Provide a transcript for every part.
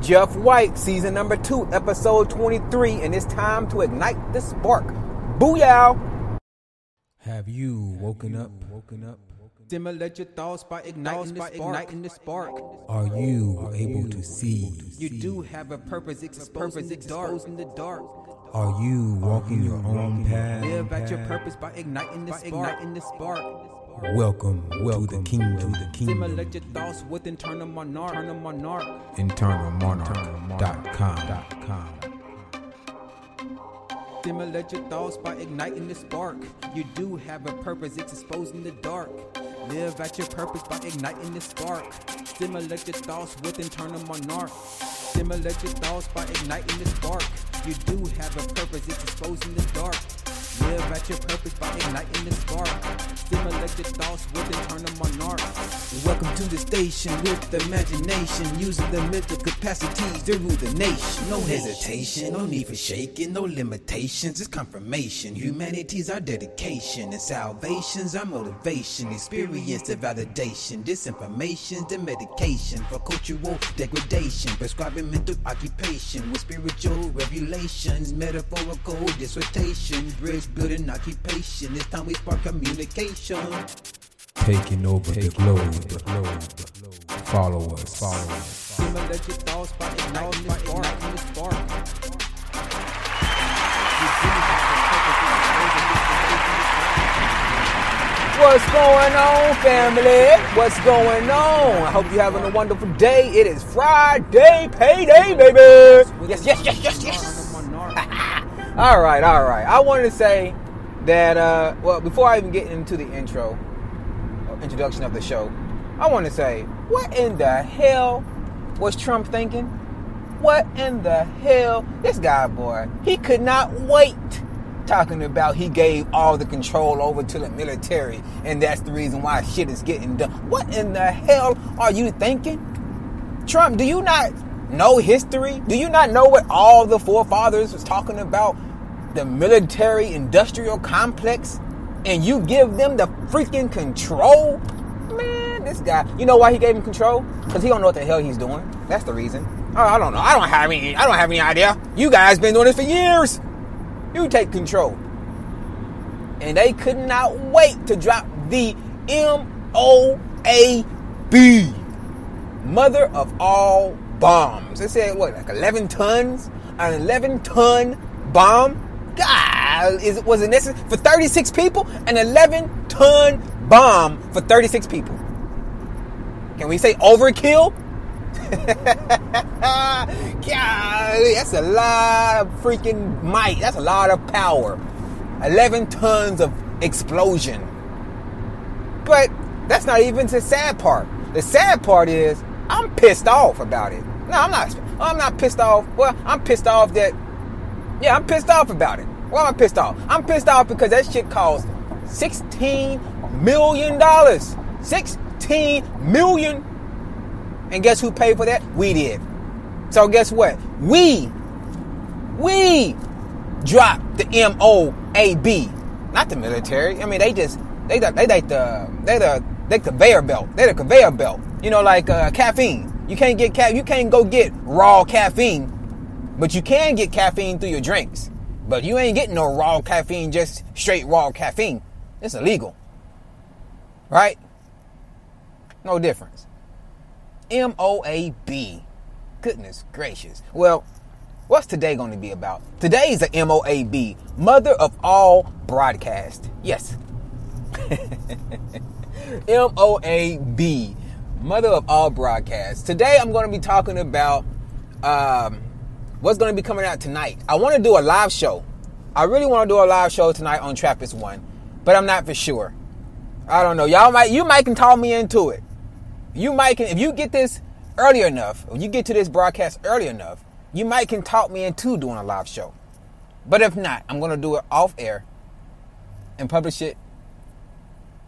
Jeff White, season number two, episode 23, and it's time to ignite the spark. Booyah! Have you woken up? Woken up? Stimulate your thoughts by igniting, the, spark. igniting the spark. Are you able to see? You do have a purpose, exposing, in the dark. Are you walking your own path? Live at your purpose by igniting the spark. Igniting the spark. Welcome, welcome to the kingdom. To the kingdom. Stimulate your thoughts with internal monarch. Internal monarch. InternalMonarch.com. Stimulate your thoughts by igniting the spark. You do have a purpose, it's exposing the dark. Live at your purpose by igniting the spark. Stimulate your thoughts with internal monarch. Stimulate your thoughts by igniting the spark. You do have a purpose, it's exposing the dark. Live at your purpose by igniting the spark. Stimulate your thoughts with internal monarch. Welcome to the station with imagination, using the mental capacities to rule the nation. No hesitation, no need for shaking, no limitations. It's confirmation. Humanity's our dedication, and salvation's our motivation. Experience the validation, disinformation, the medication for cultural degradation. Prescribing mental occupation with spiritual revelations, metaphorical dissertation, bridge building occupation. It's time we spark communication. Taking over the globe. The globe. Follow us. Follow us. Stimulate your thoughts by igniting the spark. Igniting the spark. What's going on, family? What's going on? I hope you're having a wonderful day. It is Friday, payday, baby. Yes, yes, yes, yes, yes. all right, all right. I wanted to say that, uh, well, before I even get into the intro, or introduction of the show, I want to say, what in the hell was Trump thinking? What in the hell? This guy, boy, he could not wait talking about he gave all the control over to the military and that's the reason why shit is getting done. What in the hell are you thinking? Trump, do you not know history? Do you not know what all the forefathers was talking about? The military industrial complex and you give them the freaking control? Man, this guy, you know why he gave him control? Because he don't know what the hell he's doing. That's the reason. Oh, I don't know. I don't have any I don't have any idea. You guys been doing this for years. You take control. And they could not wait to drop the M O A B. Mother of all bombs. They said what, like 11 tons? An 11 ton bomb? God, is it was it necessary for 36 people? An 11 ton bomb for 36 people. Can we say overkill? God, that's a lot of freaking might. That's a lot of power. 11 tons of explosion. But that's not even the sad part. The sad part is I'm pissed off about it. No, I'm not. I'm not pissed off. Well, I'm pissed off that. Yeah, I'm pissed off about it. Why am I pissed off? I'm pissed off because that shit cost 16 million dollars. 16 million. And guess who paid for that? We did. So guess what? We, we dropped the M O A B, not the military. I mean, they just they they they the they the they the conveyor belt. They the conveyor belt. You know, like uh, caffeine. You can't get ca- You can't go get raw caffeine, but you can get caffeine through your drinks. But you ain't getting no raw caffeine, just straight raw caffeine. It's illegal, right? No difference. M O A B. Goodness gracious. Well, what's today going to be about? Today is A B, mother of all broadcast. Yes. M O A B, mother of all broadcasts. Today I'm going to be talking about um, what's going to be coming out tonight. I want to do a live show. I really want to do a live show tonight on Trappist One, but I'm not for sure. I don't know. Y'all might you might can talk me into it. You might can if you get this early enough, if you get to this broadcast early enough, you might can talk me into doing a live show. But if not, I'm gonna do it off air and publish it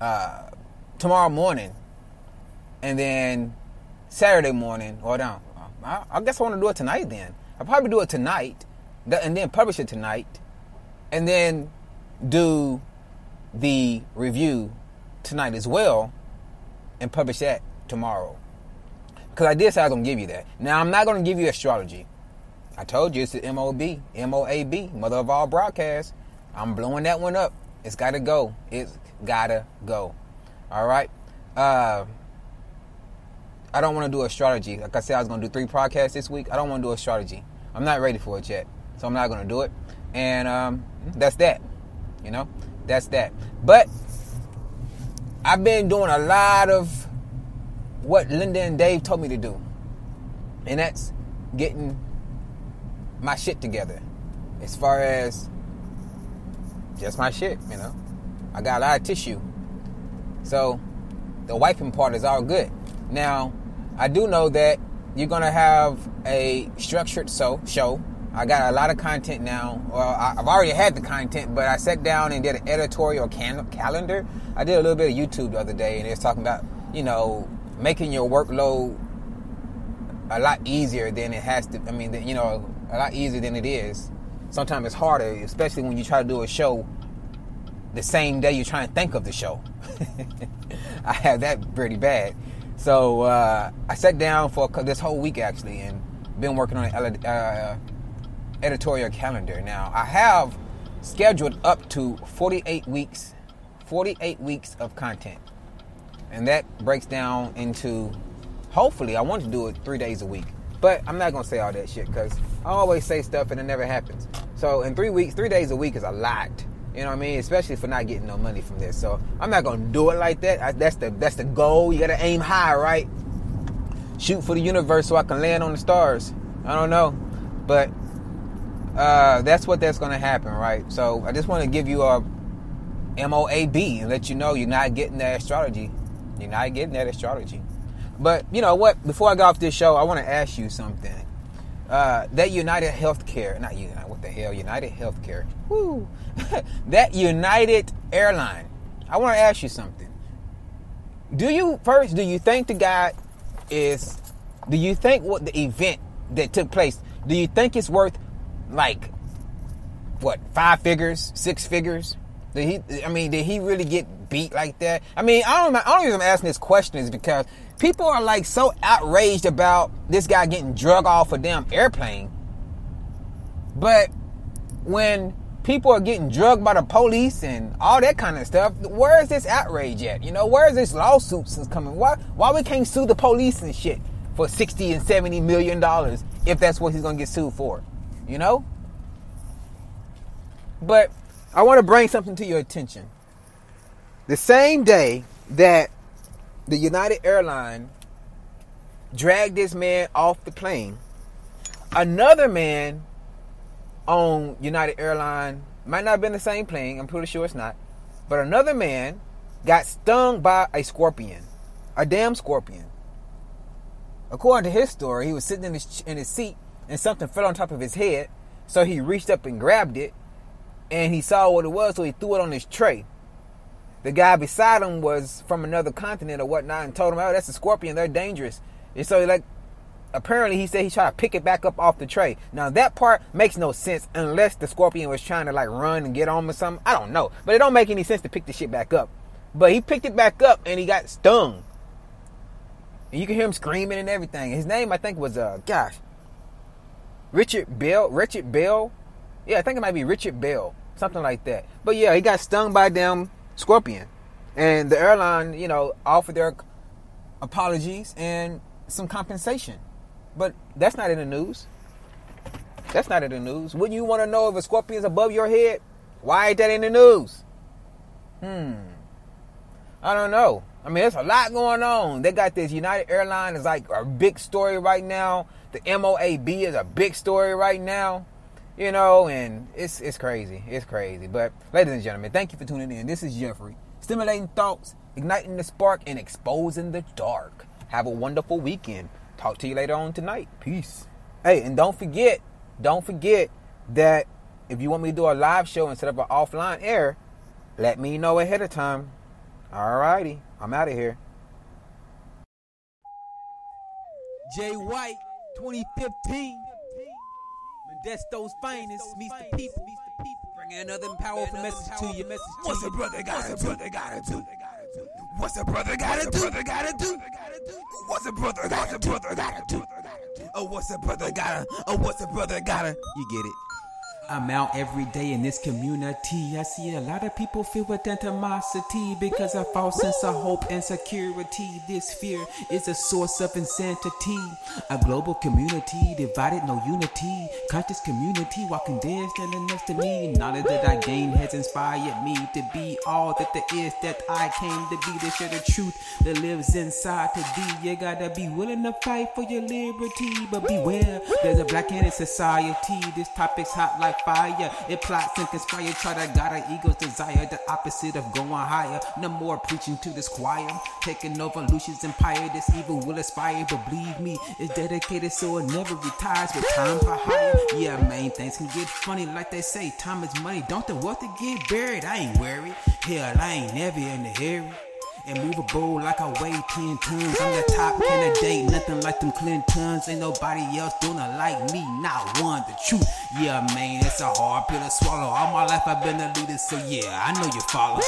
uh, tomorrow morning, and then Saturday morning or down. I, I guess I want to do it tonight. Then I'll probably do it tonight, and then publish it tonight, and then do the review tonight as well, and publish that tomorrow. Because I did say I was going to give you that. Now, I'm not going to give you astrology. I told you it's the MOB, M-O-A-B, mother of all broadcasts. I'm blowing that one up. It's got to go. It's got to go. All right? Uh, I don't want to do astrology. Like I said, I was going to do three podcasts this week. I don't want to do astrology. I'm not ready for it yet. So I'm not going to do it. And um, that's that. You know? That's that. But I've been doing a lot of what Linda and Dave told me to do. And that's getting my shit together. As far as just my shit, you know. I got a lot of tissue. So the wiping part is all good. Now, I do know that you're gonna have a structured so show. I got a lot of content now. Well, I've already had the content, but I sat down and did an editorial can- calendar. I did a little bit of YouTube the other day, and it was talking about, you know, making your workload a lot easier than it has to. I mean, you know, a lot easier than it is. Sometimes it's harder, especially when you try to do a show the same day you're trying to think of the show. I have that pretty bad. So uh, I sat down for this whole week actually, and been working on an uh, editorial calendar. Now I have scheduled up to 48 weeks, 48 weeks of content and that breaks down into hopefully I want to do it three days a week. But I'm not gonna say all that shit because I always say stuff and it never happens. So in three weeks, three days a week is a lot. You know what I mean? Especially for not getting no money from this. So I'm not gonna do it like that. I, that's the that's the goal. You gotta aim high, right? Shoot for the universe so I can land on the stars. I don't know, but uh, that's what that's gonna happen, right? So I just want to give you a MOAB and let you know you're not getting that astrology you're not getting that astrology. But you know what? Before I go off this show, I want to ask you something. Uh, that United Healthcare, not United, what the hell? United Healthcare. Woo. that United Airline. I want to ask you something. Do you first? Do you think the guy is? Do you think what the event that took place? Do you think it's worth like what five figures, six figures? Did he? I mean, did he really get beat like that? I mean, I don't. I don't even asking this question is because people are like so outraged about this guy getting drug off a damn airplane. But when people are getting drugged by the police and all that kind of stuff, where is this outrage at? You know, where is this lawsuits coming? Why why we can't sue the police and shit for sixty and seventy million dollars if that's what he's gonna get sued for? You know? But I want to bring something to your attention. The same day that the United Airline dragged this man off the plane, another man on United Airline might not have been the same plane, I'm pretty sure it's not, but another man got stung by a scorpion, a damn scorpion. According to his story, he was sitting in his, in his seat and something fell on top of his head, so he reached up and grabbed it and he saw what it was, so he threw it on his tray. The guy beside him was from another continent or whatnot and told him, oh, that's a scorpion, they're dangerous. And so, like, apparently he said he tried to pick it back up off the tray. Now, that part makes no sense unless the scorpion was trying to, like, run and get on or something. I don't know. But it don't make any sense to pick the shit back up. But he picked it back up and he got stung. And you can hear him screaming and everything. His name, I think, was, uh, gosh, Richard Bell. Richard Bell yeah, I think it might be Richard Bell, something like that. But yeah, he got stung by damn scorpion, and the airline, you know, offered their apologies and some compensation. But that's not in the news. That's not in the news. Wouldn't you want to know if a scorpion's above your head? Why ain't that in the news? Hmm. I don't know. I mean, there's a lot going on. They got this United Airlines is like a big story right now. The MOAB is a big story right now you know, and it's it's crazy. It's crazy. But ladies and gentlemen, thank you for tuning in. This is Jeffrey. Stimulating thoughts, igniting the spark, and exposing the dark. Have a wonderful weekend. Talk to you later on tonight. Peace. Hey, and don't forget, don't forget that if you want me to do a live show instead of an offline air, let me know ahead of time. Alrighty, I'm out of here. Jay White, 2015. Modesto's finest meets the people. Bringing another powerful message to you. What's a brother got to do? They got to do. What's a brother gotta do? What's a brother gotta do? What's a brother gotta do? Brother gotta do? Oh, what's a brother gotta? Oh, what's a brother gotta? You get it. I'm out every day in this community. I see a lot of people filled with animosity because of false sense of hope and security. This fear is a source of insanity. A global community divided, no unity. Conscious community walking dead, standing next to me. Knowledge that I gained has inspired me to be all that there is that I came to be. To share the truth that lives inside to be. You gotta be willing to fight for your liberty, but beware, there's a black in society. This topic's hot like fire. It plots and conspire, try to guide our ego's desire, the opposite of going higher. No more preaching to this choir, taking over Lucius' empire. This evil will aspire, but believe me, it's dedicated so it never retires. With time for hire, yeah, man, things can get funny, like they say. Time is money, don't the wealthy get buried? I ain't worried. Hell, I ain't never in the hurry and move a bowl like I weigh 10 tons. I'm the top candidate, nothing like them Clintons. Ain't nobody else doing it like me, not one. The truth, yeah, man, it's a hard pill to swallow. All my life I've been a leader, so yeah, I know you follow.